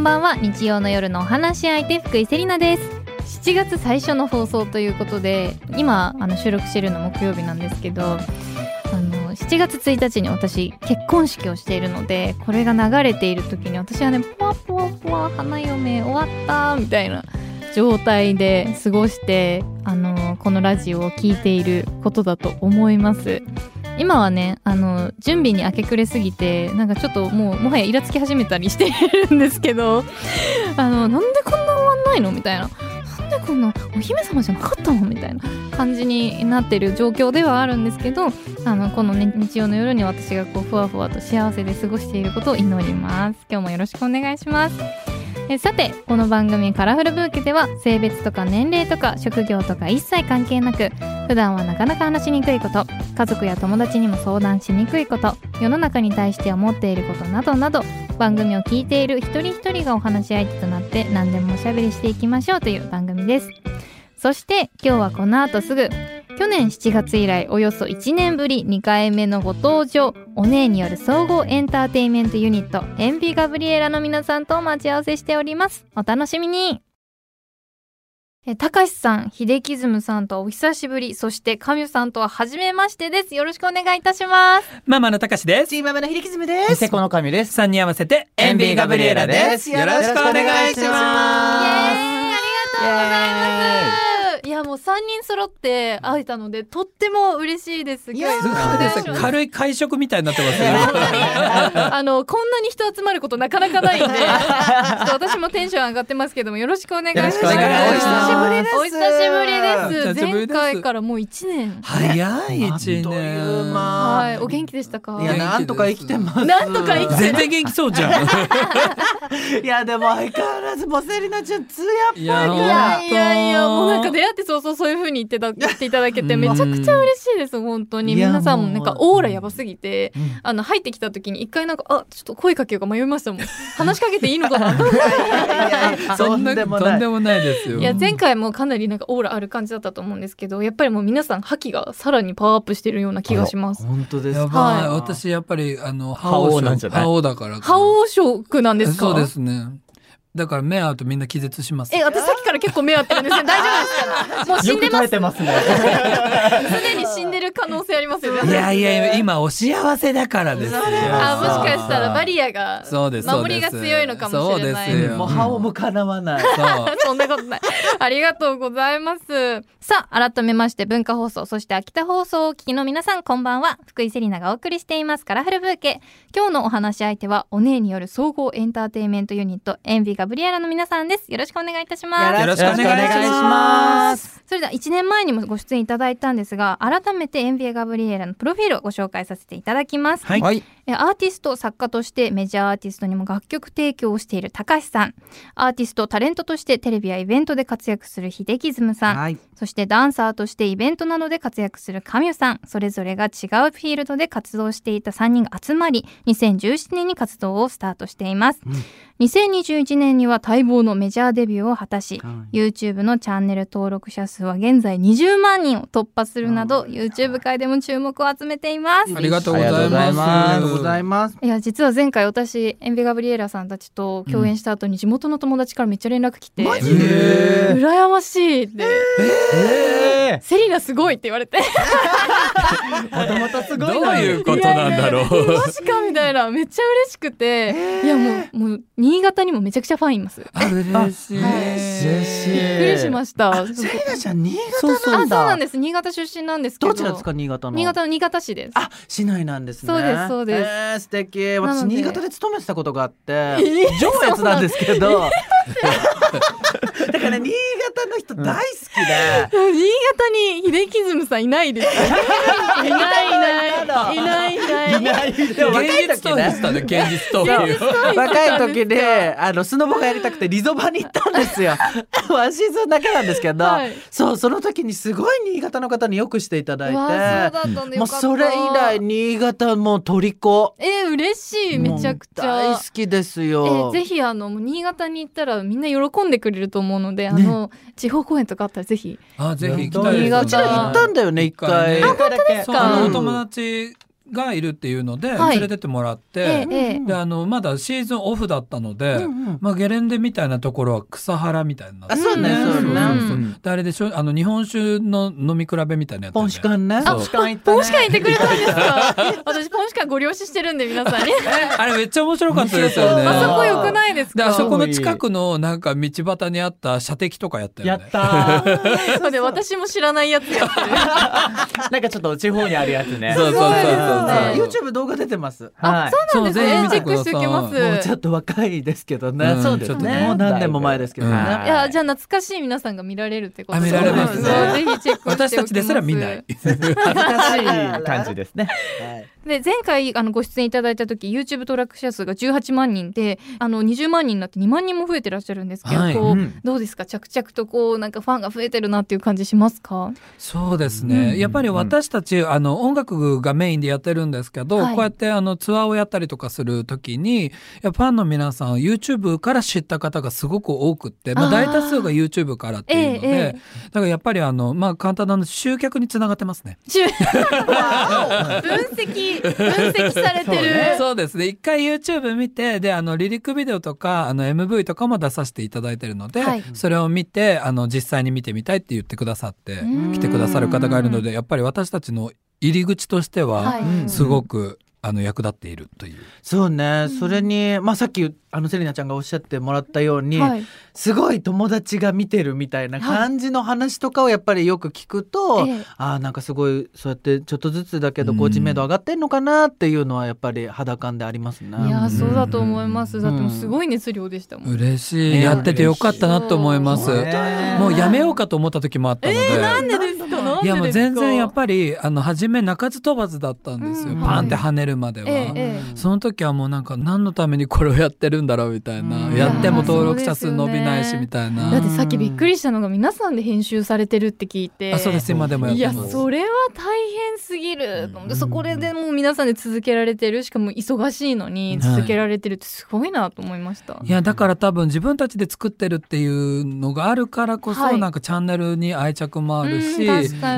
んばんは。日曜の夜のお話し相手福井セリナです。7月最初の放送ということで今あの収録してるの木曜日なんですけどあの7月1日に私結婚式をしているのでこれが流れている時に私はねポワポワポワ花嫁終わったみたいな状態で過ごしてあのこのラジオを聴いていることだと思います。今はねあの準備に明け暮れすぎてなんかちょっともうもはやイラつき始めたりしているんですけどあのなんでこんな終わんないの？みたいな。なんでこんなお姫様じゃなかったの？みたいな。感じになってる状況ではあるんですけどあのこの、ね、日曜の夜に私がこうふわふわと幸せで過ごしていることを祈ります。今日もよろしくお願いします。えさてこの番組「カラフルブーケ」では性別とか年齢とか職業とか一切関係なく普段はなかなか話しにくいこと家族や友達にも相談しにくいこと世の中に対して思っていることなどなど番組を聞いている一人一人がお話し相手となって何でもおしゃべりしていきましょうという番組です。そして今日はこの後すぐ去年7月以来およそ1年ぶり2回目のご登場お姉による総合エンターテインメントユニットエンビガブリエラの皆さんと待ち合わせしておりますお楽しみにえたかしさん、秀樹ズムさんとはお久しぶり、そして神さんとは初めましてです。よろしくお願いいたします。ママのたかしです。チーママの秀樹ズムです。ニセコの神です。三人合わせて、エンビーガブリエラですよろしくお願いしイエーイます。ありがとうございます。いや、もう3人揃って会えたので、とっても嬉しいです。いや軽い会食みたいになってますよ。あの、こんなに人集まることなかなかないんで、ちょっと私もテンション上がってますけども、よろしくお願いします。お願いしますお久しぶりです。お久しぶりです前回からもう1年。早い一あっという年。間はい、お元気でしたか？いや、なんとか生きてます。なんとか生きて全然元気そうじゃん。いや、でも相変わらず、もうセリナちゃん、つやっぱりいやいやいやいやもうなんか出会って早々そういう風に言ってた 言っていただけてめちゃくちゃ嬉しいです本当に。皆さんもなんかオーラやばすぎてうん。あの入ってきた時に一回なんかあちょっと声かけようか迷いましたもん。話しかけていいのかな？と思っいやいやそんなとんでもない。でもないですよ。ていや前回もかなりなんかオーラある感じだったと思うんですけどやっぱりもう皆さん覇気がさらにパワーアップしてるような気がします。本当ですはい。私やっぱりあの覇王なんじゃない？覇王だから。覇王色なんですか？そうですね。だから目合うとみんな気絶します。え私さっきから結構目合ってるんですね大丈夫ですか もう死んでます耐えてますね。すでに死んでる可能性ありますよねいやいや今お幸せだからですよ。あもしかしたらバリアがそうです守りが強いのかもしれないそうですよもう歯をもかなわない。そんなことない。ありがとうございます。さあ、改めまして文化放送、そして秋田放送をお聞きの皆さん、こんばんは。福井セリナがお送りしています、カラフルブーケ。今日のお話し相手は、お姉による総合エンターテインメントユニット、エンビガブリアラの皆さんです。よろしくお願いいたします。よろしくお願いしよろしくお願いしま。ますそれでは1年前にもご出演いただいたんですが、改めてエンビガブリエラのプロフィールをご紹介させていただきます。はいはい。えアーティスト作家としてメジャーアーティストにも楽曲提供をしている高橋さん。アーティストタレントとしてテレビやイベントで活躍する秀樹ズムさん、はい。そしてダンサーとしてイベントなどで活躍するカミュさん。それぞれが違うフィールドで活動していた3人が集まり2017年に活動をスタートしています、2021年には待望のメジャーデビューを果たし、はい。YouTube のチャンネル登録者数は現在20万人を突破するなど YouTube 界でも注目を集めています。ありがとうございます。ございます。いや実は前回私エンビガブリエラさんたちと共演した後に地元の友達からめっちゃ連絡来て、マジへー羨ましいって、えセリナすごいって言われてもともとすごどいうのに。いうことなんだろう。マジかみたいなめっちゃ嬉しくていやもうもう新潟にもめちゃくちゃファンいますあ嬉しい。はい嬉しい。びっくりしましたセリナちゃん、新そうそうあそうなんです新潟出身なんですけどどちらですか、新潟の？新潟の新潟市ですあ、市内なんですね。そうですそうですえー、素敵。な私新潟で勤めてたことがあって、ー上越なんですけど。だから新潟の人大好きで。新潟に秀樹ズムさんいないですいないいないいないいない現実逃避。したね、現実逃避。若い時で、あのスノボがやりたくてリゾバに行ったんですよ。ワンシーズンだけなんですけど、はいそうその時にすごい新潟の方によくしていただいて、もうそれ以来新潟もう虜。えー、嬉しいめちゃくちゃ大好きですえよ。ーぜひあの新潟に行ったらみんな喜んでくれると思うので、あの地方公演とかあったらぜひあ、ぜひ行きたい。新潟うちら行ったんだよね一回。あ、これだけ。そう、かあのお友達がいるっていうのではい。連れてってもらって、であのまだシーズンオフだったので、うんうん。まあ、ゲレンデみたいなところは草原みたいになってあそうね。うんそうねう。ん。であれでしょあの日本酒の飲み比べみたいなやつ、ポンシカンね。ポンシカン行ったね。ポンシカン行ってくれたんですか？私ポンシカンご了承してるんで皆さんに。あれめっちゃ面白かったですよね。あそこ良くないですか？であそこの近くのなんか道端にあった射的とかやったよね。やったー。そうで私も知らないやつやってる。なんかちょっと地方にあるやつね。そうそうそうそうねあ YouTube 動画出てます。はい。そうなんですね。チェックしておきます。もうちょっと若いですけどね、うんそうですね。ねもう何年も前ですけどね、うん。いやじゃあ懐かしい皆さんが見られるってことあ見られますね。ぜひチェックしておきます。私たちですら見ない。恥ずかしい感じですね。はいで前回あのご出演いただいた時 YouTube 登録者数が18万人であの20万人になって2万人も増えてらっしゃるんですけど、はい。こううん。どうですか？着々とこうなんかファンが増えてるなっていう感じしますか？そうですね、うん。やっぱり私たちあの音楽がメインでやってるんですけど、はい。こうやってあのツアーをやったりとかする時にファンの皆さん YouTube から知った方がすごく多くって、まあ、大多数が YouTube からっていうので、ええええ。だからやっぱりあの、まあ、簡単なの集客につながってますね。しゅ 分析分析されてる、そうですね。一回 YouTube 見てであのリリックビデオとかあの MV とかも出させていただいてるので、はい。それを見てあの実際に見てみたいって言ってくださってうん。来てくださる方がいるのでやっぱり私たちの入り口としてははい。すごく、あの役立っているという。そうね、うん。それに、まあ、さっきあのセリナちゃんがおっしゃってもらったように、はい。すごい友達が見てるみたいな感じの話とかをやっぱりよく聞くと、ええ。ああなんかすごいそうやってちょっとずつだけどうん。こう知名度上がってんのかなっていうのはやっぱり肌感でありますね。いやーそうだと思います、うん。だってもうすごい熱量でしたもん、嬉しい、ね。やっててよかったなと思います。もうやめようかと思った時もあったので。なんでですかなんでですか？いやもう全然やっぱりあの初め鳴かず飛ばずだったんですよ、うん。パンって跳ねるまでは、えええその時はもうなんか何のためにこれをやってるんだろうみたいな、うん。やっても登録者数伸びないしみたいな、だってさっきびっくりしたのが皆さんで編集されてるって聞いて。あそうです今でもやっいやてます。それは大変すぎると思ってそこででもう皆さんで続けられてるしかも忙しいのに続けられてるってすごいなと思いました、いやだから多分自分たちで作ってるっていうのがあるからこそ、はい。なんかチャンネルに愛着もあるし、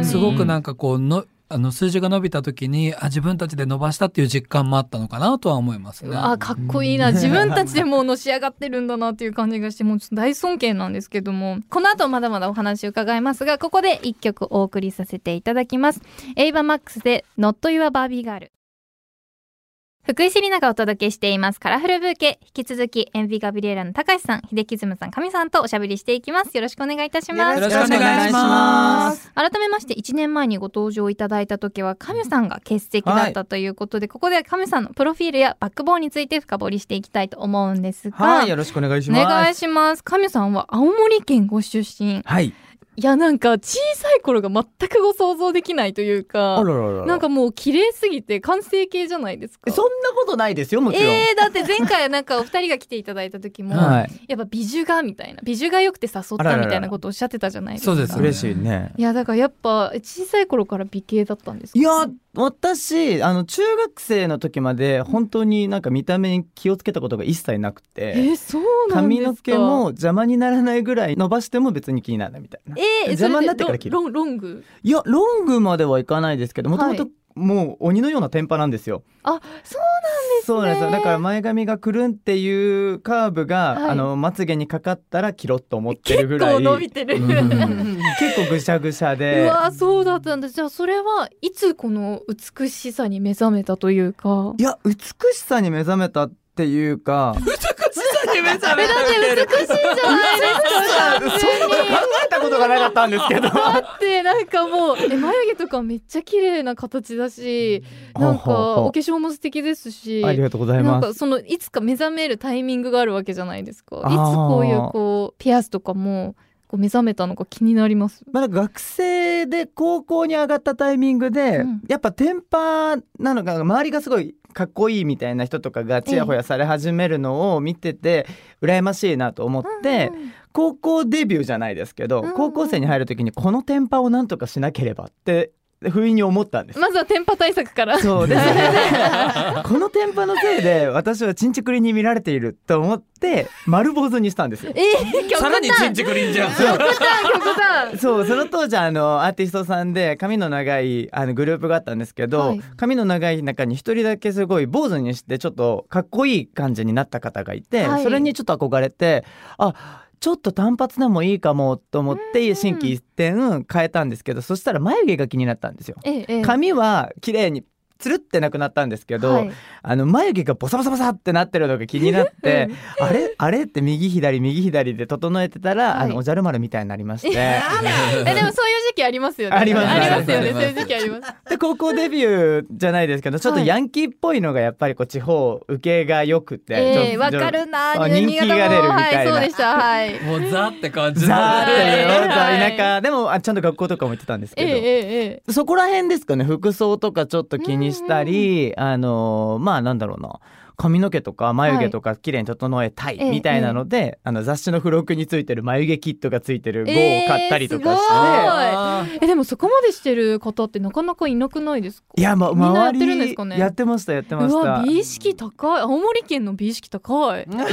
すごくなんかこうのあの数字が伸びた時にあ自分たちで伸ばしたっていう実感もあったのかなとは思いますね。あかっこいいな。自分たちでもうのし上がってるんだなっていう感じがしてもうちょっと大尊敬なんですけども。この後まだまだお話伺いますがここで一曲お送りさせていただきます。エイバマックスで Not Your Barbie Girl 福井セリナがお届けしています。カラフルブーケ。引き続きエンビガビリエラの高橋さん秀樹ズムさん神さんとおしゃべりしていきます。よろしくお願いいたします。よろしくお願いします。改めまして1年前にご登場いただいた時はカミュさんが欠席だったということで、ここではカミュさんのプロフィールやバックボーンについて深掘りしていきたいと思うんですが、はいよろしくお願いします。お願いします。カミュさんは青森県ご出身。はいいやなんか小さい頃が全くご想像できないというかなんかもう綺麗すぎて完成形じゃないですか。そんなことないですよもちろん、えー、だって前回なんかお二人が来ていただいた時も、はい。やっぱ美女がみたいな美女が良くて誘ったみたいなことをおっしゃってたじゃないですか。そうですね嬉しいね。いやだからやっぱ小さい頃から美形だったんですか？いや私あの中学生の時まで本当になんか見た目に気をつけたことが一切なくえてーそうなんですか。髪の毛も邪魔にならないぐらい伸ばしても別に気にならないみたいなえー、邪魔になってから切る。ロンロング？いやロングまではいかないですけどもともとはい。もう鬼のようなテンパなんですよ。あそうそうなんです。よだから前髪がくるんっていうカーブが、はい。あのまつげにかかったら切ろうと思ってるぐ結構らい伸びてる、ううん。結構ぐしゃぐしゃで。わそうだったんだじゃあそれはいつこの美しさに目覚めたというか？いや美しさに目覚めたっていうか めちゃえだって美しいじゃないですか。そんな考えたことがなかったんですけど。だってなんかもうえ眉毛とかめっちゃ綺麗な形だしなんかお化粧も素敵ですしありがとうございなんますかそのいつか目覚めるタイミングがあるわけじゃないですか。いつこういうこうピアスとかもこう目覚めたのか気になります。まだ学生で高校に上がったタイミングで、うん。やっぱテンパなのが周りがすごいかっこいいみたいな人とかがちやほやされ始めるのを見てて羨ましいなと思って、うん。うん高校デビューじゃないですけど、うんうん。高校生に入る時にこのテンパをなんとかしなければって不意に思ったんです。まずはテンパ対策から。そうでそれでこのテンパのせいで私はチンチクリに見られていると思って丸坊主にしたんですよ。えー、極さら端にチンチクリンじゃん。極端極端。そうその当時あのアーティストさんで髪の長いあのグループがあったんですけど、はい。髪の長い中に一人だけすごい坊主にしてちょっとかっこいい感じになった方がいて、はい。それにちょっと憧れてあちょっと単発でもいいかもと思って心機一転変えたんですけどそしたら眉毛が気になったんですよ。ええええ髪は綺麗につるってなくなったんですけど、はい。あの眉毛がボサボサボサってなってるのが気になって あれあれって右左右左で整えてたら、はい。あのおじゃる丸みたいになりまして。えでもそういう時期ありますよね。あります。ありますよね。そういう時期あります。で高校デビューじゃないですけどちょっとはい。ヤンキーっぽいのがやっぱりこう地方受けが良くて、ええちょわかるな人気が出るみたいな。はいそうでした。はい。もうザって感じ。ザーっていう田舎でもあちゃんと学校とかも行ってたんですけど、えええええそこら辺ですかね服装とかちょっと気にしたり、あのまあなんだろうな。髪の毛とか眉毛とか綺麗に整えたいええみたいなので、あの雑誌の付録についてる眉毛キットがついてるえ号を買ったりとかして、えすごい。あえでもそこまでしてる方ってなかなかいなくないですか？いやまみんなやっ周てるんですりかね？やってましたやってましたうわ美意識高い。青森県の美意識高い。そんなこ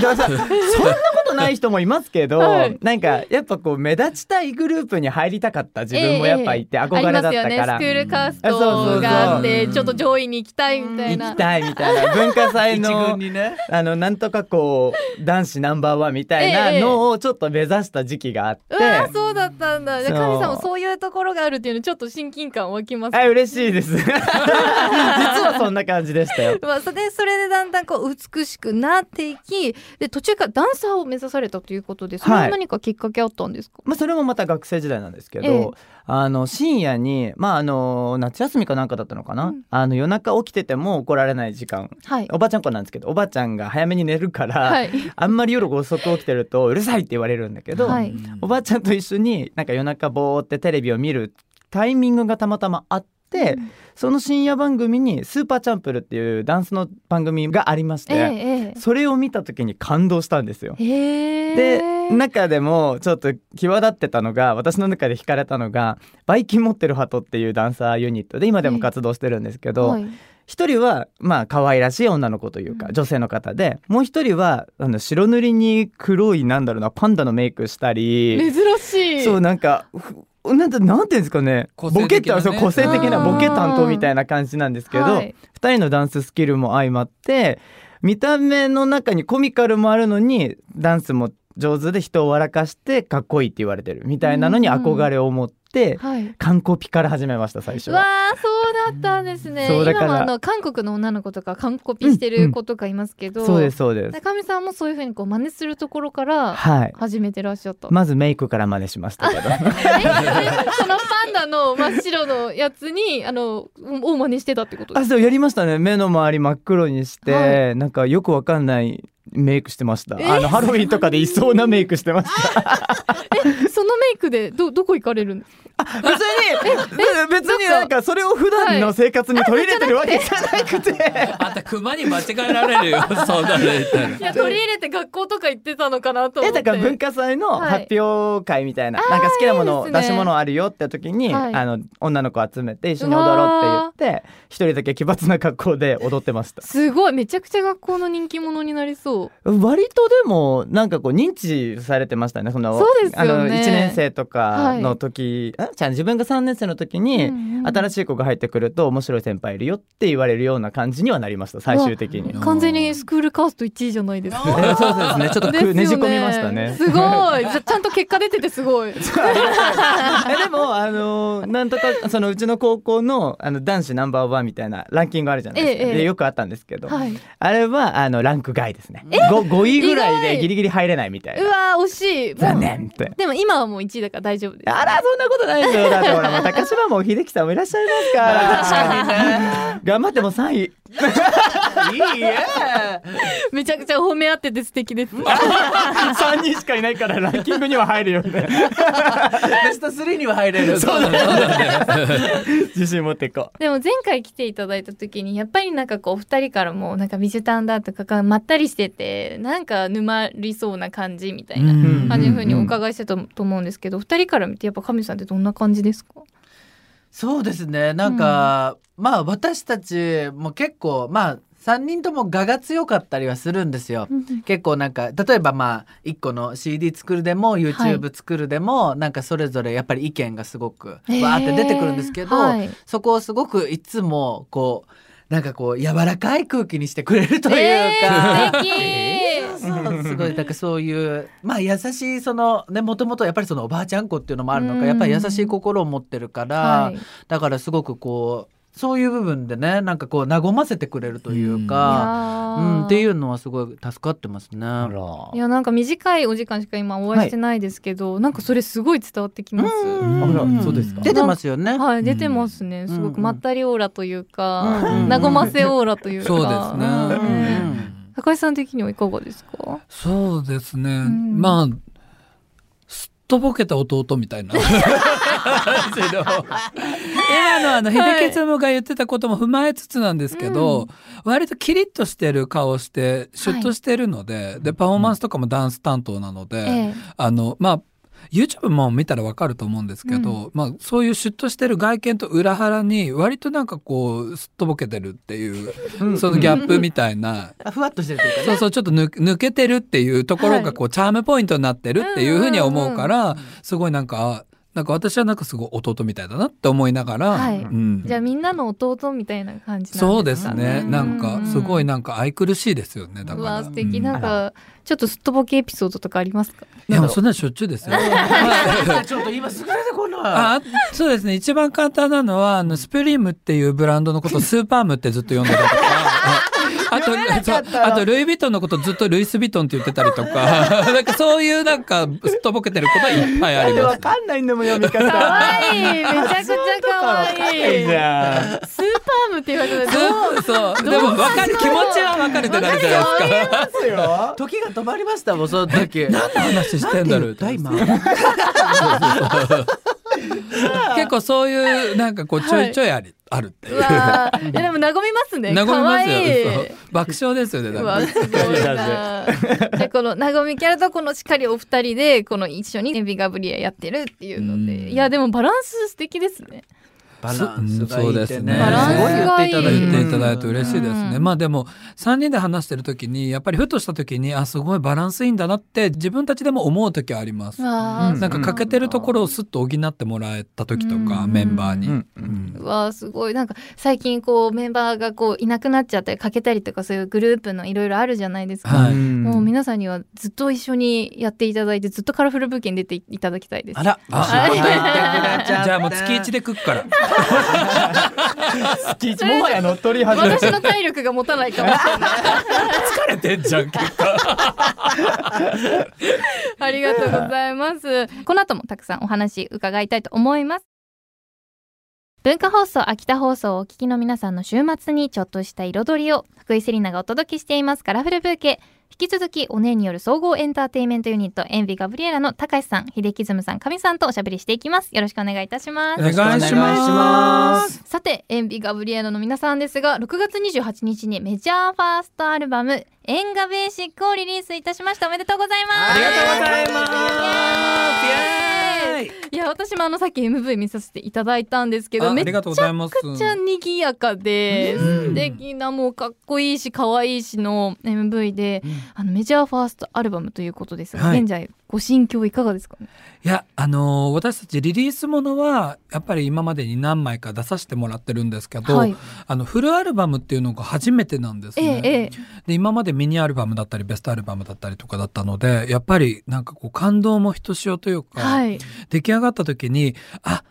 とない人もいますけど、はい。なんかやっぱこう目立ちたいグループに入りたかった自分もやっぱいて憧れだったから、ありますよね。スクールカーストがあってちょっと上位に行きたいみたいな。行きたいみたいな。文化祭 一の軍にね。あのなんとかこう男子ナンバーワンみたいなのをちょっと目指した時期があって、うわーそうだったんだ。神さんもそういうところがあるっていうのちょっと親近感湧きますあ嬉しいです。実はそんな感じでしたよ。まあ、それでそれでだんだんこう美しくなっていきで途中からダンサーを目指されたということでそれは何かきっかけあったんですか、まあ、それもまた学生時代なんですけど、ええ。あの深夜に、まあ、あの夏休みかなんかだったのかな、うん。あの夜中起きてても怒られない時間。はい。おばちゃん子なんですけどおばちゃんが早めに寝るから、はい。あんまり夜遅く起きてるとうるさいって言われるんだけど、はい。おばちゃんと一緒になんか夜中ぼーってテレビを見るタイミングがたまたまあって、その深夜番組に「スーパーチャンプル」っていうダンスの番組がありまして、えええそれを見た時に感動したんですよ。え。へでえ中でもちょっと際立ってたのが私の中で惹かれたのがバイキン持ってるハトっていうダンサーユニットで今でも活動してるんですけど、はい。一人はまあ可愛らしい女の子というかうん。女性の方でもう一人はあの白塗りに黒いなんだろうなパンダのメイクしたり珍しい。そうなんかふなんてなんていうんですかね。ボケってそう個性的なボケ担当みたいな感じなんですけど、はい。二人のダンススキルも相まって見た目の中にコミカルもあるのにダンスも上手で人を笑かしてかっこいいって言われてるみたいなのに憧れを持ってはい完コピから始めました最初うわは。ーそうだったんですね今もあの韓国の女の子とか完コピしてる子とかいますけど、そうですそうです。中見さんもそういうふうにこう真似するところからはい。始めてらっしゃった、まずメイクから真似しましたけど。えそのパンダの真っ白のやつにあのを真似してたってことあ、そうやりましたね。目の周り真っ黒にして、はなんかよくわかんないメイクしてました。えーあのハロウィンとかでいそうなメイクしてました。そのメイクでどどこ行かれるんですか？別に別になんかそれを普段の生活に取り入れてるわけじゃなくて。あんた熊に間違えられるよ。そんなの言ったら。いや取り入れて学校とか行ってたのかなと思って。えだから文化祭のはい。発表会みたいな、なんか好きなものね。出し物あるよって時に、はい。あの女の子集めて一緒に踊ろうって言って一人だけ奇抜な格好で踊ってました。すごい。めちゃくちゃ学校の人気者になりそう割とでもなんかこう。認知されてましたねそのそうですよね。あの1年生とかの時、あじゃあ自分が3年生の時に、うんうん新しい子が入ってくると面白い先輩いるよって言われるような感じにはなりました最終的に。完全にスクールカースト1位じゃないですか。えーそうですね。ちょっとね。じ込みましたね。すごい。ちゃんと結果出ててすごい。えでもあのなんとかそのうちの高校のあの男子ナンバーワンみたいなランキングあるじゃないですか、ええええ。でよくあったんですけど、はい。あれはあのランク外ですね 5, 5位ぐらいでギリギリ入れないみたいうなわー惜しい。残念って。でも今はもう1位だから大丈夫です。あらそんなことないですよ。だってほら高島も秀樹さんもいらっしゃいますから。頑張っても3位いいえ。めちゃくちゃ褒め合ってて素敵です。3 人しかいないからランキングには入るよね。ベスト3には入れる。そうだね。自信持っていこう。でも前回来ていただいた時にやっぱりなんかこうお二人からもなんかビジュタンだとかがまったりしててなんか沼りそうな感じみたいなうん感じのふうにお伺いしてたと思うんですけど、二人から見てやっぱ神さんってどんな感じですか？そうですね。なんか、まあ私たちも結構まあ3人とも我が強かったりはするんですよ。結構なんか例えばまあ1個の CD 作るでも YouTube 作るでも、なんかそれぞれやっぱり意見がすごくわーって出てくるんですけど、はい。そこをすごくいつもこうなんかこう柔らかい空気にしてくれるというか。えーそ うすごいなんかそういうまあ優しいそのねもともとやっぱりそのおばあちゃん子っていうのもあるのか、うん。やっぱり優しい心を持ってるから、はい。だからすごくこうそういう部分でねなんかこう和ませてくれるというか、うん。っていううのはすごい助かってますね。いやなんか短いお時間しか今お会いしてないですけど、なんかそれすごい伝わってきます。うん。そうですか。出てますよね。はい出てますね。すごうん。くまったりオーラというか、うん和ませオーラというか。そうですね。ん。うん。高橋さん的にはいかがですか？そうですね、ん。まあすっとぼけた弟みたいな 今のあのはい。秀樹もが言ってたことも踏まえつつなんですけど、割とキリッとしてる顔してシュッとしてるので、でパフォーマンスとかもダンス担当なので、ええ。あのまあ YouTube も見たらわかると思うんですけど、まあそういうシュッとしてる外見と裏腹に割となんかこうすっとぼけてるっていう、そのギャップみたいな。あふわっとしてるというかね。そうそうちょっと抜抜けてるっていうところがこう、チャームポイントになってるっていうふうに思うから、すごいなんかあなんか私はなんかすごい弟みたいだなって思いながら、はい。うん。じゃあみんなの弟みたいな感じなんですかそうですね。なんかすごいななんか愛くるしいですよねだうから。わ素敵。うん。なんかちょっとすっとぼけエピソードとかありますか？いやそんなのしょっちゅうですよ。ちょっと今すぐ出てこな。い。あそうですね。一番簡単なのはあのスプリームっていうブランドのことをスーパームってずっと呼んでたあとそうあとルイ・ヴィトンのことずっとルイス・ヴィトンって言ってたりとか なんかそういうなんかすっとぼけてることはいっぱいあります。かんないんだもん読み方。可愛いめちゃくちゃ可愛いじゃん。スーパームって言われたらそうそうでも分かる気持ちは分かるってなるじゃないですか。ますよ。時が止まりましたもんその時。何の話してんだろう今。結構そういうなんかこうちょいちょいあり、あるっていう。いやでも和みますね。和みますよ。爆笑ですよねだうからでこの和みキャラとこのしっかりお二人でこの一緒にエビガブリアやってるっていうのうん。でいやでもバランス素敵ですねバランスがいいってね。すごい言っていただいて。言っていただいて嬉しいですね。うんまあでも3人で話してる時にやっぱりふとした時にあすごいバランスいいんだなって自分たちでも思う時はあります。わなんか欠けてるところをスッと補ってもらえた時とか、うんメンバーに。うんうんうわーすごいなんか最近こうメンバーがこういなくなっちゃったり欠けたりとかそういうグループのいろいろあるじゃないですか、はいもう皆さんにはずっと一緒にやっていただいてずっとカラフルブーケに出ていただきたいですあら。あじゃあもう月一で食っから。月一もはや乗っ取り始め私の体力が持たないかもしれない疲れてんじゃん結果。ありがとうございます。この後もたくさんお話伺いたいと思います。文化放送秋田放送をお聞きの皆さんの週末にちょっとした彩りを福井セリナがお届けしていますカラフルブーケ引き続きお姉による総合エンターテインメントユニットエンビガブリエラの高橋さん秀樹ズムさん上さんとおしゃべりしていきます。よろしくお願いいたします。お願いし。ます。さてエンビガブリエラの皆さんですが6月28日にメジャーファーストアルバムエンガベーシックをリリースいたしました。おめでとうございます。ありがとうございます。もあのさっき MV 見させていただいたんですけどめっち。ゃくちゃ賑やかで素敵なもうかっこいいし可愛いしの MV で、あのメジャーファーストアルバムということですが、はい。現在ご心境いかがですか？ねいやあのー私たちリリースものはやっぱり今までに何枚か出させてもらってるんですけど、はい。あのフルアルバムっていうのが初めてなんですね。ええええ。で今までミニアルバムだったりベストアルバムだったりとかだったのでやっぱりなんかこう感動もひとしおというか、はい。出来上がった時にあ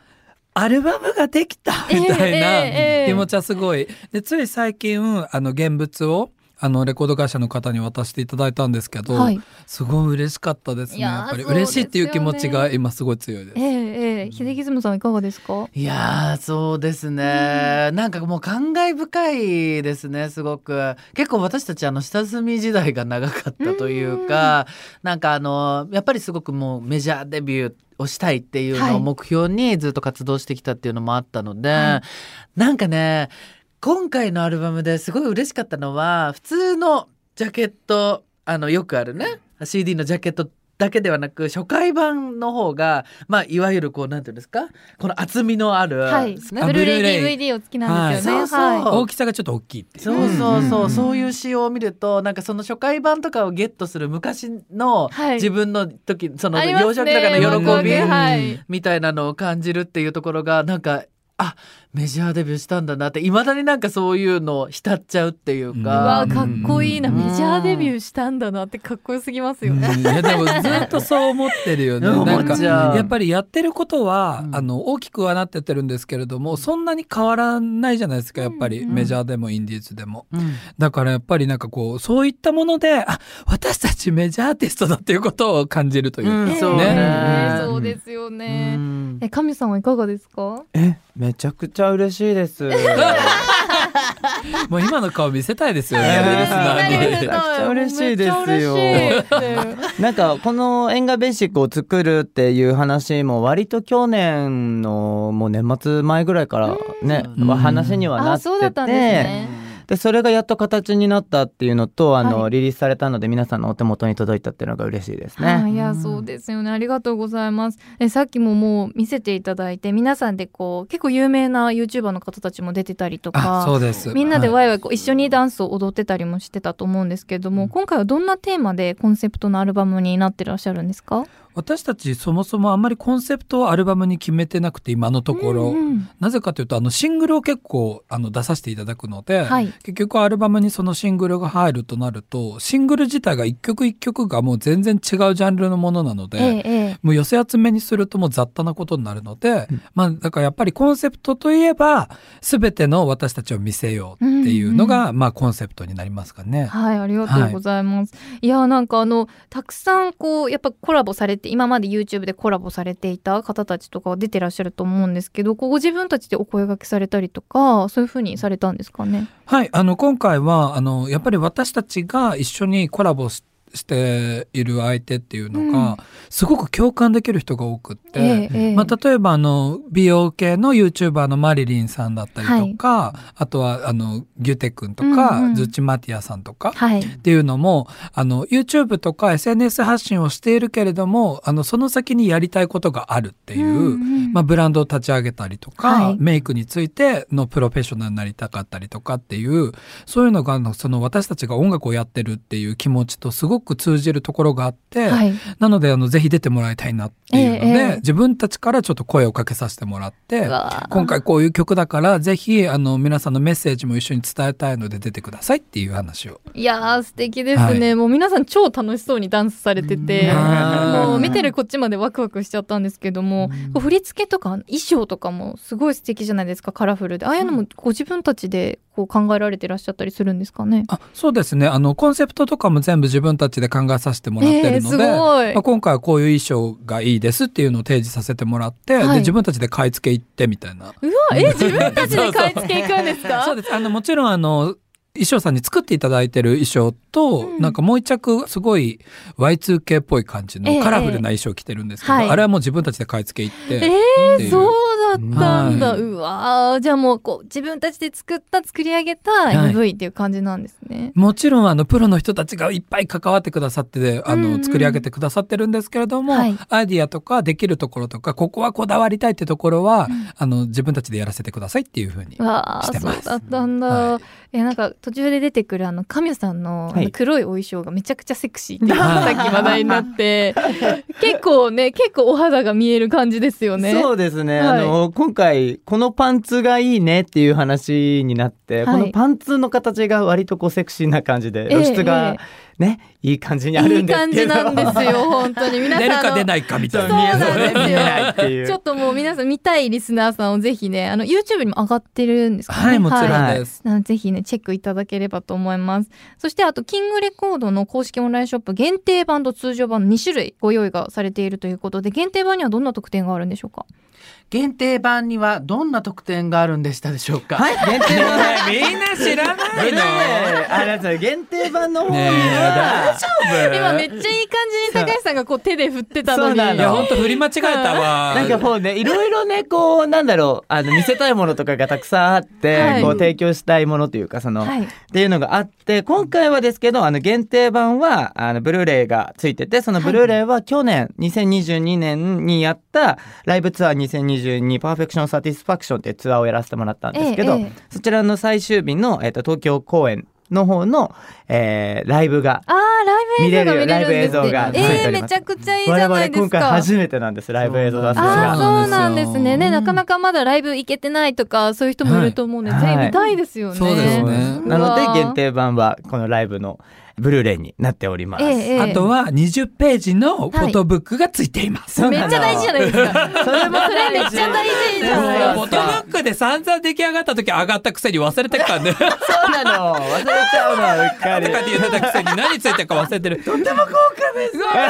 アルバムができたみたいな気持ちはすごい。でつい最近あの現物をあのレコード会社の方に渡していただいたんですけど、はい。すごい嬉しかったですね。いやっぱり嬉しいっていう気持ちが今すごい強いです。え。えええ。秀樹ズムさんいかがですか？いやーそうですね、なんかもう感慨深いですねすごく。結構私たちあの下積み時代が長かったというかなんかあのやっぱりすごくもうメジャーデビューをしたいっていうのを目標にずっと活動してきたっていうのもあったので、はなんかね今回のアルバムですごい嬉しかったのは普通のジャケットあのよくあるね CD のジャケットだけではなく初回版の方がまあいわゆるこうなんていうんですかこの厚みのある、はい、ね。ブルーレイ。DVD を好きなんですよね。はい。そうはい。そう大きさがちょっと大きいっていう。そうそうそう、うんそういう仕様を見るとなんかその初回版とかをゲットする昔のはい。自分の時、その幼少期とかねの喜び、ワクワクはい。みたいなのを感じるっていうところがなんかあメジャーデビューしたんだなっていまだになんかそういうの浸っちゃうっていううかわ、かっこいいな、うん。メジャーデビューしたんだなってかっこよすぎますよね。うん。いやでもずっと そう思ってるよね。うんなんかやっぱりやってることは、うん。あの大きくはなってってるんですけれどもそんなに変わらないじゃないですかやっぱり、うん。メジャーでもインディーズでも。うん。だからやっぱりなんかこうそういったものであ私たちメジャーアーティストだっていうことを感じるという。か、うんえそうね。えそうですよね。うん。え、神さんはいかがですか？えめちゃくちゃ嬉しいです。もう今の顔見せたいですよね。めちゃくちゃ嬉しいですよなんかこの縁側ベーシックを作るっていう話も割と去年のもう年末前ぐらいからねうん話にはなあ、ってそうだったんですてね。でそれがやっと形になったっていうのとあの、はい。リリースされたので皆さんのお手元に届いたっていうのが嬉しいですね。はい、いやそうですよね。ありがとうございます。えさっきももう見せていただいて皆さんでこう結構有名な YouTuber の方たちも出てたりとあそかうです。みんなではい。ワイワイこう一緒にダンスを踊ってたりもしてたと思うんですけども、今回はどんなテーマでコンセプトのアルバムになってらっしゃるんですか？私たちそもそもあんまりコンセプトをアルバムに決めてなくて今のところ、うんうん。なぜかというとあのシングルを結構あの出させていただくので、はい。結局アルバムにそのシングルが入るとなるとシングル自体が一曲一曲がもう全然違うジャンルのものなので、ええええ。もう寄せ集めにするともう雑多なことになるので、まあだからやっぱりコンセプトといえば全ての私たちを見せようっていうのが、まあコンセプトになりますかね。はい、ありがとうございます。い、や、なんかあの、たくさんこう、やっぱコラボされて、今まで YouTube でコラボされていた方たちとか出てらっしゃると思うんですけど、ご自分たちでお声がけされたりとか、そういうふうにされたんですかね？はい、あの今回はあのやっぱり私たちが一緒にコラボししている相手っていうのが、うん。すごく共感できる人が多くって、ええええ。まあ、例えばあの美容系の YouTuber のマリリンさんだったりとか、あとはあのギュテ君とか、うんうんズッチマティアさんとか、はい。っていうのもあの YouTube とか SNS 発信をしているけれどもあのその先にやりたいことがあるっていう、うんうんまあ、ブランドを立ち上げたりとか、はい。メイクについてのプロフェッショナルになりたかったりとかっていうそういうのがあのその私たちが音楽をやってるっていう気持ちとすごく通じるところがあって、はい。なのであのぜひ出てもらいたいなっていうので、ええええ。自分たちからちょっと声をかけさせてもらって今回こういう曲だからぜひあの皆さんのメッセージも一緒に伝えたいので出てくださいっていう話を。いやー素敵ですね、はい。もう皆さん超楽しそうにダンスされてて、うん。もう見てるこっちまでワクワクしちゃったんですけども、振り付けとか衣装とかもすごい素敵じゃないですかカラフルで。ああいうのもご自分たちでこう考えられてらっしゃったりするんですかね？あそうですね。あのコンセプトとかも全部自分たちで考えさせてもらってるので、えーすごい。まあ、今回はこういう衣装がいいですっていうのを提示させてもらって、はい。で自分たちで買い付け行ってみたいな。うわえ自分たちで買い付け行くんですか？そうです。あのもちろんあの衣装さんに作っていただいてる衣装と、うん。なんかもう一着すごい Y2K っぽい感じのええ。カラフルな衣装着てるんですけど、はい。あれはもう自分たちで買い付け行って、えー、そうだったんだ、はい。うわーじゃあもうこう自分たちで作った作り上げたはい。MV っていう感じなんですね、もちろんあのプロの人たちがいっぱい関わってくださってあの、うんうん。作り上げてくださってるんですけれども、はい。アイディアとかできるところとかここはこだわりたいってところは、あの自分たちでやらせてくださいっていうふうに。してます。そうだったんだ、はい。えなんか途中で出てくるあの神谷さんの黒いお衣装がめちゃくちゃセクシーってさっき話題になって 結構ね結構お肌が見える感じですよね。そうですね、はい。あの今回このパンツがいいねっていう話になって、はい。このパンツの形が割とこうセクシーな感じでええ露出がね、いい感じにあるいいんですけど。感じなんですよ本当に。皆さん出るか出ないかみたそいうな。そうなんですよ。ちょっともう皆さん見たいリスナーさんをぜひねあの YouTube にも上がってるんですかね。はいもちろんはい。です。なのでぜひねチェックいただければと思います。そしてあとキングレコードの公式オンラインショップ限定版と通常版の2種類ご用意がされているということで限定版にはどんな特典があるんでしょうか？限定版にはどんな特典があるんでしたでしょうか、はい。限定版みんな知らない。のねあなんですよ限定版の方にねは、今めっちゃいい感じに高橋さんがこう手で振ってたのに。そうなの。いや本当振り間違えたわ。なんかもうねいろいろねこうなんだろうあの見せたいものとかがたくさんあって、はい。こう提供したいものというかその、はい。っていうのがあって今回はですけどあの限定版はあのブルーレイがついててそのブルーレイは去年2022年にやったライブツアー2022パーフェクションサティスファクションっていうツアーをやらせてもらったんですけど、ええええ。そちらの最終日の、えっと東京公演の方の、えーライブがあーライブ映像が見れるんですね。見れるライブ映像がついてえー、おります。めちゃくちゃいいじ我ゃないです々今回か初めてなんですライブ映像出すの。が。ああそそううなんですすねね、なかなかまだライブ行けてないとかそういう人もいると思うんで、はい。ぜひ見たいですよね。そうですね。なので限定版はこのライブのブルーレイになっております。ええええあとは20ページのフォトブックがついています、そうなのめっちゃ大事じゃないですか。それもそれめっちゃ大事じゃないフォトブックで散々出来上がった時上がったくせに忘れてっからね。とかそうなの忘れちゃうのうっかり。って言ってたくせに何ついてるか忘れてる。とっても豪華です。とりあ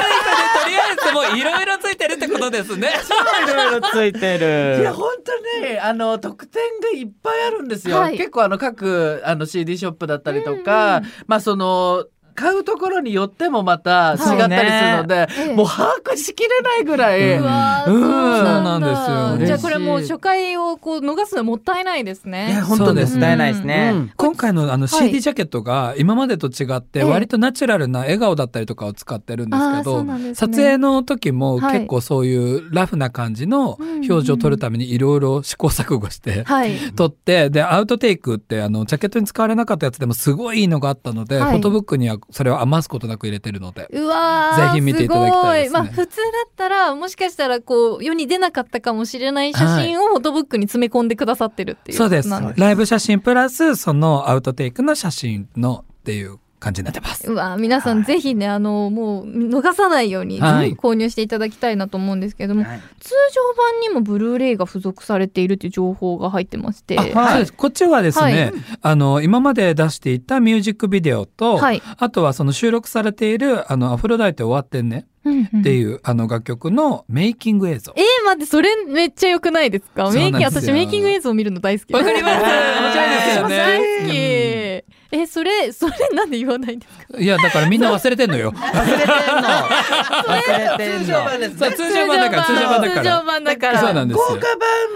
えずもういろいろついてるってことですね。いろいろついてる。いや本当ねあの特典がいっぱいあるんですよ、はい結構あの各あの CD ショップだったりとか、まあその買うところによってもまた違ったりするので、ええ。もう把握しきれないぐらい、うわーうん。そうなんだ。そうなんですよ。じゃあこれもう初回をこう逃すのもったいないですいやね。本当です。もったいないですね。うん。今回のあのはい。CD ジャケットが今までと違ってええ。割とナチュラルな笑顔だったりとかを使ってるんですけどね。撮影の時もはい結構そういうラフな感じの表情を撮るためにいろいろ試行錯誤してはい。撮ってでアウトテイクってあのジャケットに使われなかったやつでもすごいいいのがあったので、はい。フォトブックにはそれを余すことなく入れてるので。うわーぜひ見ていただきたいですねごまあ普通だったらもしかしたらこう世に出なかったかもしれない写真をフォトブックに詰め込んでくださってるっていう。そうですライブ写真プラスそのアウトテイクの写真のっていう感じになってます。うわ皆さんぜひね、あのもう逃さないようにはい。購入していただきたいなと思うんですけども、はい。通常版にもブルーレイが付属されているっていう情報が入ってまして、あそうです。こっちはですね、はい。あの今まで出していたミュージックビデオと、はい。あとはその収録されている「あのアフロダイテ終わってんね」うんうん。っていう、あの楽曲のメイキング映像。えー、待ってそれめっちゃ良くないですか？メイキ私メイキング映像見るの大好きわかります。大好き、えそれそれなんで言わないんですか？いやだからみんな忘れてんのよ。忘れてんの。忘れてんの。通常版ですね通常版だから通常版だから。通常版だからそうなんですよ。豪華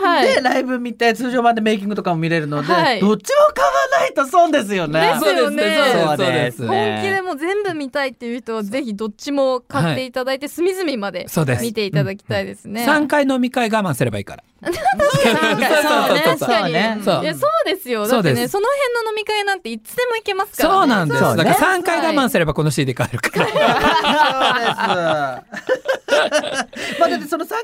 版でライブ見て通常版でメイキングとかも見れるので、はいどっちも買わないと損ですよね。ですよねそうですねそうですそうです。本気でもう全部見たいっていう人はぜひどっちも買っていただいて隅々までそうです見ていただきたいですね。三回飲み会我慢すればいいから。確かにそう。ね。そうですよ。だってねその辺の飲み会なんていつでも行けますからね。そうなんです。だから三回我慢すればこの CD 買えるから。そうです。まあだってその3回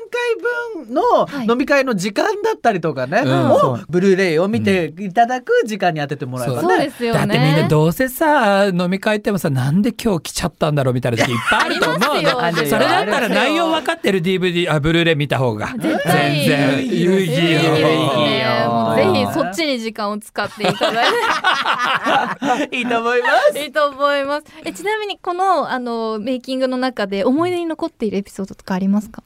分の飲み会の時間だったりとかね、うん。をブルーレイを見ていただく時間に当ててもらえばね。そうですよね。だってみんなどうせさ飲み会行ってもさなんで今日来ちゃったんだろうみたいな時いっぱいあると思うの。それだったら内容分かってる DVD あブルーレイ見た方が。全然有意義よいいですねもうぜひいいよそっちに時間を使っていただいていいと思います。いいと思います。えちなみにこのあのメイキングの中で思い出に残っているエピソードとかありますか？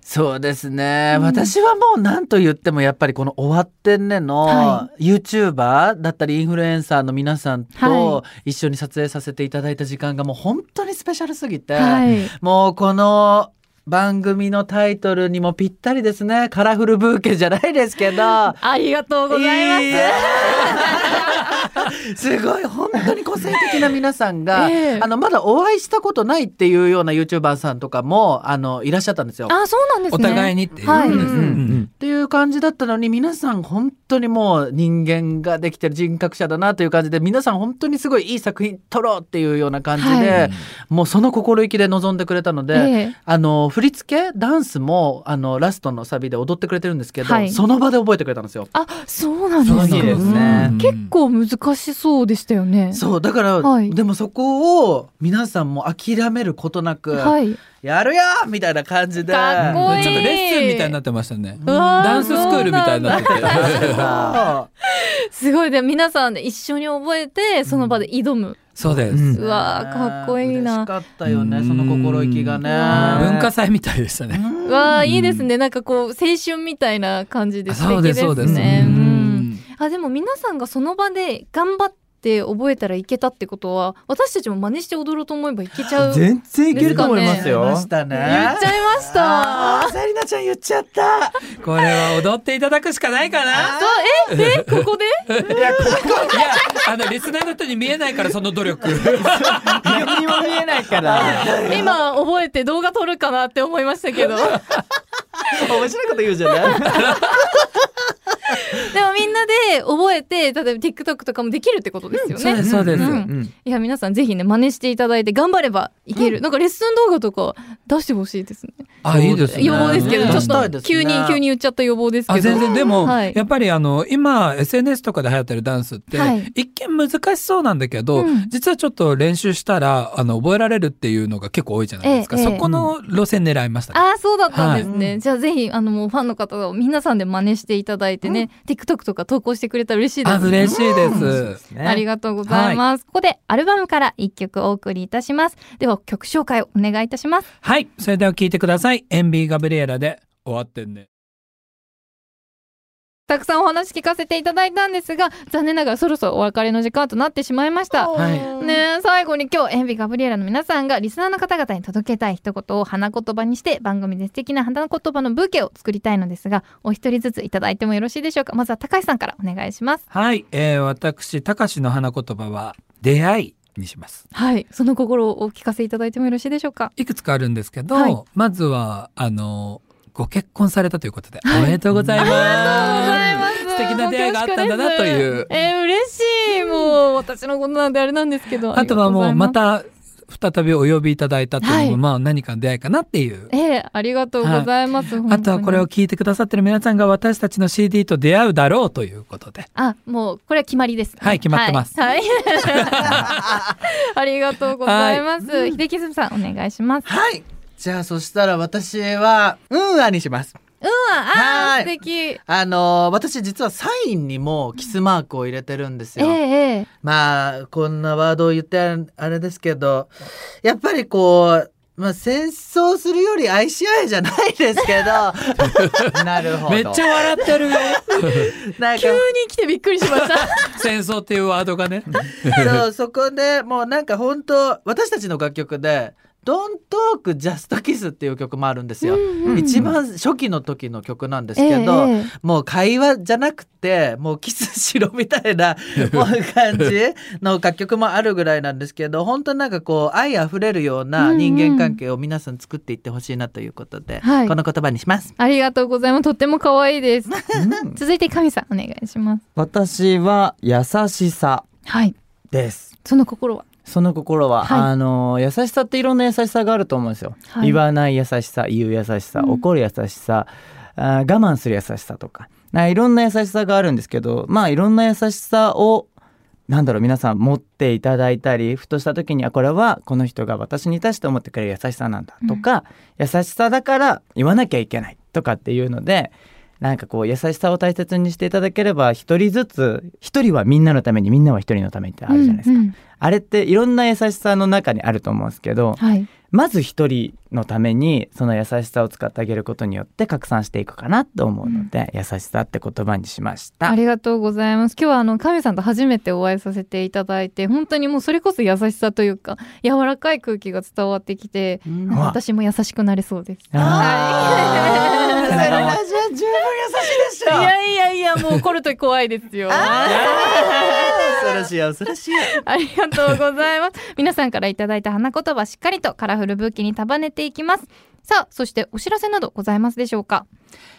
そうですね、私はもう何と言ってもやっぱりこの終わってんねのは YouTuber だったりインフルエンサーの皆さんはと一緒に撮影させていただいた時間がもう本当にスペシャルすぎて、はい。もうこの番組のタイトルにもぴったりですね。カラフルブーケじゃないですけど。ありがとうございます。すごい。本当に個性的な皆さんが、ええ。あのまだお会いしたことないっていうような YouTuber さんとかもあのいらっしゃったんですよ。あそうなんですおね。互いにっていう、はい。うんうんっていう感じだったのに皆さん本当にもう人間ができてる人格者だなという感じで皆さん本当にすごいいい作品撮ろうっていうような感じで、はい。もうその心意気で臨んでくれたので、ええ。あの振り付けダンスもあのラストのサビで踊ってくれてるんですけど、はいその場で覚えてくれたんですよ。あそうなんですか？ねうん結構難しそうでしたよね。そうだから、はいでもそこを皆さんも諦めることなく、はい。やるよみたいな感じで。かっこいい。ちょっとレッスンみたいになってましたね。ダンススクールみたいになっててすごい。で皆さんで一緒に覚えてその場で挑む。そうです、うん。うわーかっこいいな。嬉しかったよねその心意気がね。うん。文化祭みたいでしたね、うわあいいですね。なんかこう青春みたいな感じで素敵ですね。そうですそうであでも皆さんがその場で頑張っって覚えたらいけたってことは私たちも真似して踊ろうと思えばいけちゃう 全然いけると思いますよ。言っちゃいましたあー。セリナちゃん言っちゃった。これは踊っていただくしかないかなそうええここで？いやここいやあのリスナーの人に見えないからその努力何にも見えないから。今覚えて動画撮るかなって思いましたけど面白いこと言うじゃない。みんなで覚えて例えば TikTok とかもできるってことですよね、そうですそうです、うん。うん。いや皆さんぜひね真似していただいて頑張ればいける、なんかレッスン動画とか出してほしいですね。あいいですね。予防ですけどねちょっとしたいですね。急に急に言っちゃった予防ですけど。あ全然。でも、はい。やっぱりあの今 SNS とかで流行ってるダンスって、はい。一見難しそうなんだけど、うん。実はちょっと練習したらあの覚えられるっていうのが結構多いじゃないですか、ええそこの路線狙いましたね、ああそうだったんですね、はい。じゃあぜひあのもうファンの方が皆さんで真似していただいてね、TikTok とか投稿してくれたら嬉しいです。あ嬉しいです、ありがとうございます、ここでアルバムから一曲お送りいたします。では曲紹介をお願いいたします。はい。それでは聞いてください。エンビー・ガブリエラで終わってんねたくさんお話聞かせていただいたんですが残念ながらそろそろお別れの時間となってしまいました。はい。ねえ最後に今日エンビガブリエラの皆さんがリスナーの方々に届けたい一言を花言葉にして番組で素敵な花言葉のブーケを作りたいのですがお一人ずついただいてもよろしいでしょうか？まずは高橋さんからお願いします。はい、えー、私高志の花言葉は出会いにします。はい。その心をお聞かせいただいてもよろしいでしょうか？いくつかあるんですけど、はい。まずはあのご結婚されたということで、おめでとうございます。素敵な出会いがあったんだなという。えー、嬉しいもう私のことなんであれなんですけどあとはもうまたた再びお呼びいただいたっていうのも、はいまあ何かの出会いかなっていう。ええありがとうございます、本当にあとはこれを聞いてくださってる皆さんが私たちの CD と出会うだろうということで。あ、もうこれは決まりです、ね。はい決まってますはい。はい ありがとうございます。秀樹さんお願いします。はい。じゃあそしたら私はうんあにします。うわ、あー、はい素敵。あのー私実はサインにもキスマークを入れてるんですええよ。ええまあこんなワードを言ってあれですけどやっぱりこうまあ戦争するより愛し合えじゃないですけど なるほど。めっちゃ笑ってるよ。なんか急に来てびっくりしました。戦争っていうワードがね。そうそこでもうなんか本当私たちの楽曲で「Don't Talk Just Kiss」っていう曲もあるんですよ。うんうん一番初期の時の曲なんですけど、ええええもう会話じゃなくてもうキスしろみたいな もう感じの楽曲もあるぐらいなんですけど本当なんかこう愛あふれるような人間関係を皆さん作っていってほしいなということで、はいこの言葉にします。ありがとうございます。とっても可愛いです。続いて神さんお願いします。私は優しさはい。です。その心は？その心は、はい。あの優しさっていろんな優しさがあると思うんですよ、はい。言わない優しさ言う優しさうん。怒る優しさ、あー我慢する優しさとか。あいろんな優しさがあるんですけどまあいろんな優しさをなんだろう皆さん持っていただいたりふとした時にあこれはこの人が私に対して思ってくれる優しさなんだとか、優しさだから言わなきゃいけないとかっていうのでなんかこう優しさを大切にしていただければ一人ずつ一人はみんなのためにみんなは一人のためにってあるじゃないですか。うんうんあれっていろんな優しさの中にあると思うんですけどはい。まず一人のためにその優しさを使ってあげることによって拡散していくかなと思うので、優しさって言葉にしましたあ。りがとうございます。今日はあの神さんと初めてお会いさせていただいて、本当にもうそれこそ優しさというか柔らかい空気が伝わってきて、なんか私も優しくなれそうです。あーセレナちゃん十分優しいでしょ。いやいやいやもう来ると怖いですよ。恐ろしい恐ろしい。ありがとうございます。皆さんからいただいた花言葉しっかりとカラフルブーケに束ねていきます。さあ、そしてお知らせなどございますでしょうか？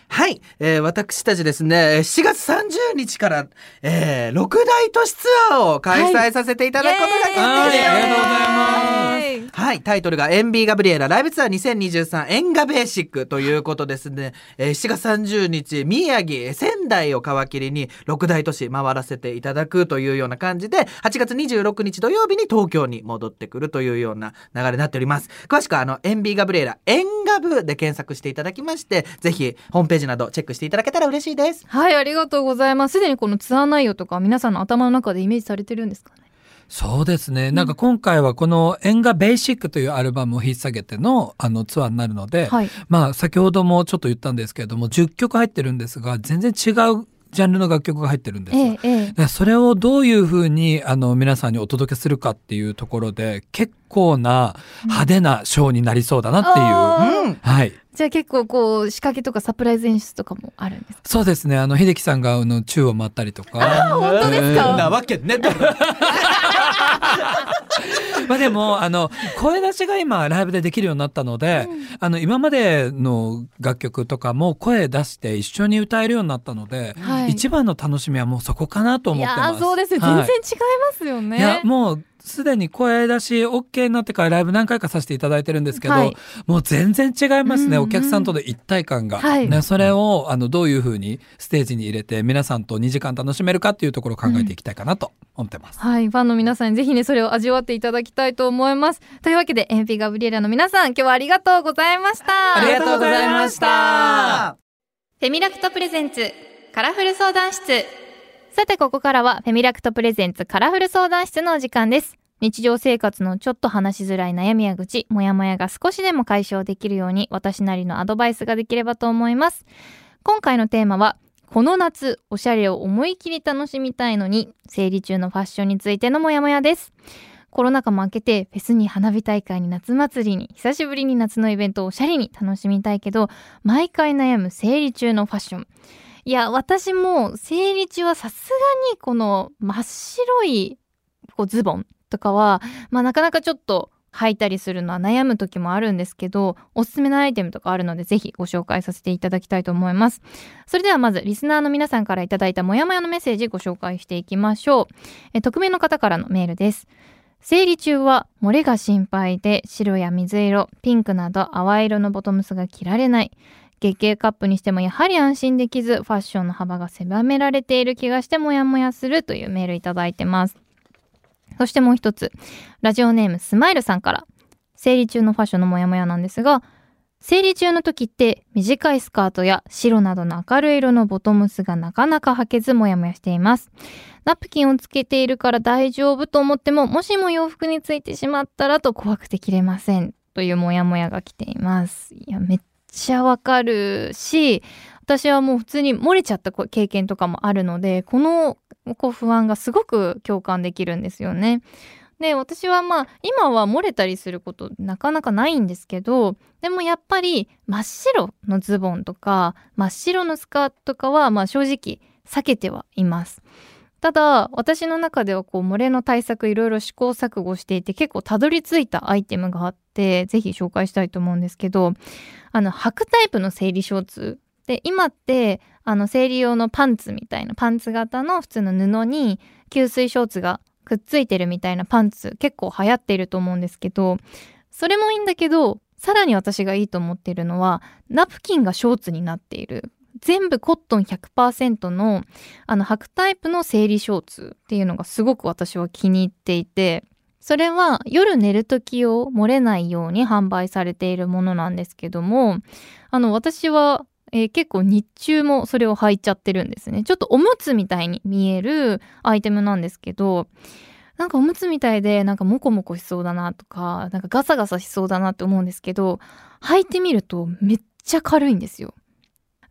はい、えー私たちですね7月30日から、えー、六大都市ツアーを開催させていただくことが決定しております。イエーイありがとうございますはい、タイトルがエンビーガブリエラライブツアー2023エンガベーシックということですね、えー7月30日宮城仙台を皮切りに6大都市回らせていただくというような感じで8月26日土曜日に東京に戻ってくるというような流れになっております詳しくはあのエンビーガブリエラエンガブで検索していただきましてぜひホームページなどチェックしていただけたら嬉しいですはい、ありがとうございます。すでにこのツアー内容とか皆さんの頭の中でイメージされてるんですかね？そうですね。なんか今回はこの「演歌ベーシック」というアルバムを引っ提げてのあのツアーになるので、はい。まあ先ほどもちょっと言ったんですけれども10曲入ってるんですが全然違うジャンルの楽曲が入ってるんですよ。ええそれをどういうふうにあの皆さんにお届けするかっていうところで結構な派手なショーになりそうだなっていう、うんはい。じゃあ結構こう仕掛けとかサプライズ演出とかもあるんですか？そうですね。あの秀樹さんがあの宙を回ったりとか。本当ですか？なわけね。まあでもあの声出しが今ライブでできるようになったので、あの今までの楽曲とかも声出して一緒に歌えるようになったので、はい。一番の楽しみはもうそこかなと思いってます。やーそうですよ、はい。全然違いますよね。いやもうすでに声出し OK になってからライブ何回かさせていただいてるんですけど、はいもう全然違いますね、うんうんお客さんとの一体感が、はいね、それをあのどういうふうにステージに入れて皆さんと2時間楽しめるかっていうところを考えていきたいかなと思ってます。はい、ファンの皆さんにぜひね、それを味わっていただきたいと思います。というわけで、エンピガブリエラの皆さん、今日はありがとうございました。ありがとうございました。フェミラクトプレゼンツ、カラフル相談室。さて、ここからは、フェミラクトプレゼンツ、カラフル相談室のお時間です。日常生活のちょっと話しづらい悩みや愚痴、もやもやが少しでも解消できるように、私なりのアドバイスができればと思います。今回のテーマは、この夏、おしゃれを思い切り楽しみたいのに、生理中のファッションについてのモヤモヤです。コロナ禍も明けて、フェスに花火大会に夏祭りに、久しぶりに夏のイベントをおしゃれに楽しみたいけど、毎回悩む生理中のファッション。いや、私も生理中はさすがにこの真っ白いこうズボンとかは、まあなかなかちょっと履いたりするのは悩む時もあるんですけど、おすすめのアイテムとかあるのでぜひご紹介させていただきたいと思います。それではまずリスナーの皆さんからいただいたモヤモヤのメッセージご紹介していきましょう。え匿名の方からのメールです。生理中は漏れが心配で白や水色、ピンクなど淡色のボトムスが着られない。月経カップにしてもやはり安心できずファッションの幅が狭められている気がしてモヤモヤするというメールいただいてます。そしてもう一つラジオネームスマイルさんから生理中のファッションのモヤモヤなんですが生理中の時って短いスカートや白などの明るい色のボトムスがなかなか履けずモヤモヤしています。ナプキンをつけているから大丈夫と思ってももしも洋服についてしまったらと怖くて着れませんというモヤモヤが来ています。いやめっちゃわかるし私はもう普通に漏れちゃった経験とかもあるのでこのこう不安がすごく共感できるんですよね。で私はまあ今は漏れたりすることなかなかないんですけどでもやっぱり真っ白のズボンとか真っ白のスカートとかはまあ正直避けてはいます。ただ私の中ではこう漏れの対策いろいろ試行錯誤していて結構たどり着いたアイテムがあってぜひ紹介したいと思うんですけどあの履くタイプの生理ショーツ。で今ってあの生理用のパンツみたいなパンツ型の普通の布に吸水ショーツがくっついてるみたいなパンツ結構流行っていると思うんですけどそれもいいんだけどさらに私がいいと思っているのはナプキンがショーツになっている。全部コットン100%のあの履くタイプの生理ショーツっていうのがすごく私は気に入っていてそれは夜寝る時を漏れないように販売されているものなんですけどもあの私は、えー結構日中もそれを履いちゃってるんですね。ちょっとおむつみたいに見えるアイテムなんですけどなんかおむつみたいでなんかモコモコしそうだなとかなんかガサガサしそうだなって思うんですけど履いてみるとめっちゃ軽いんですよ。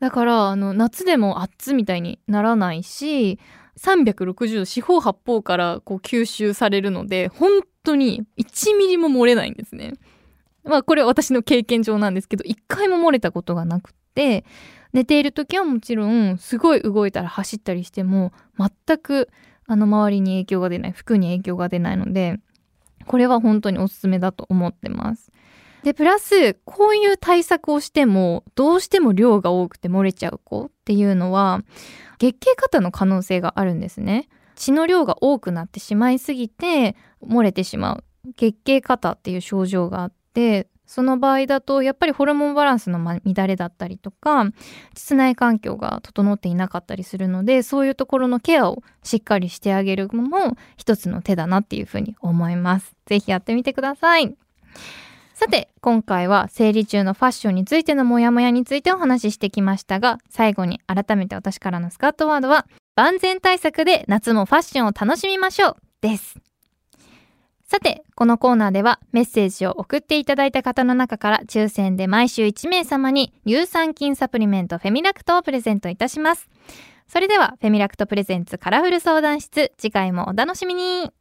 だからあの夏でも熱みたいにならないし360度四方八方からこう吸収されるので本当に1ミリも漏れないんですね。まあこれは私の経験上なんですけど一回も漏れたことがなくて寝ている時はもちろんすごい動いたら走ったりしても全くあの周りに影響が出ない服に影響が出ないのでこれは本当におすすめだと思ってます。でプラスこういう対策をしてもどうしても量が多くて漏れちゃう子っていうのは月経過多の可能性があるんですね。血の量が多くなってしまいすぎて漏れてしまう。月経過多っていう症状があってその場合だとやっぱりホルモンバランスの乱れだったりとか膣内環境が整っていなかったりするのでそういうところのケアをしっかりしてあげるのも一つの手だなっていうふうに思います。ぜひやってみてください。さて今回は生理中のファッションについてのモヤモヤについてお話ししてきましたが最後に改めて私からのスカットワードは万全対策で夏もファッションを楽しみましょうです。さてこのコーナーではメッセージを送っていただいた方の中から抽選で毎週1名様に乳酸菌サプリメントフェミラクトをプレゼントいたします。それではフェミラクトプレゼンツカラフル相談室次回もお楽しみに。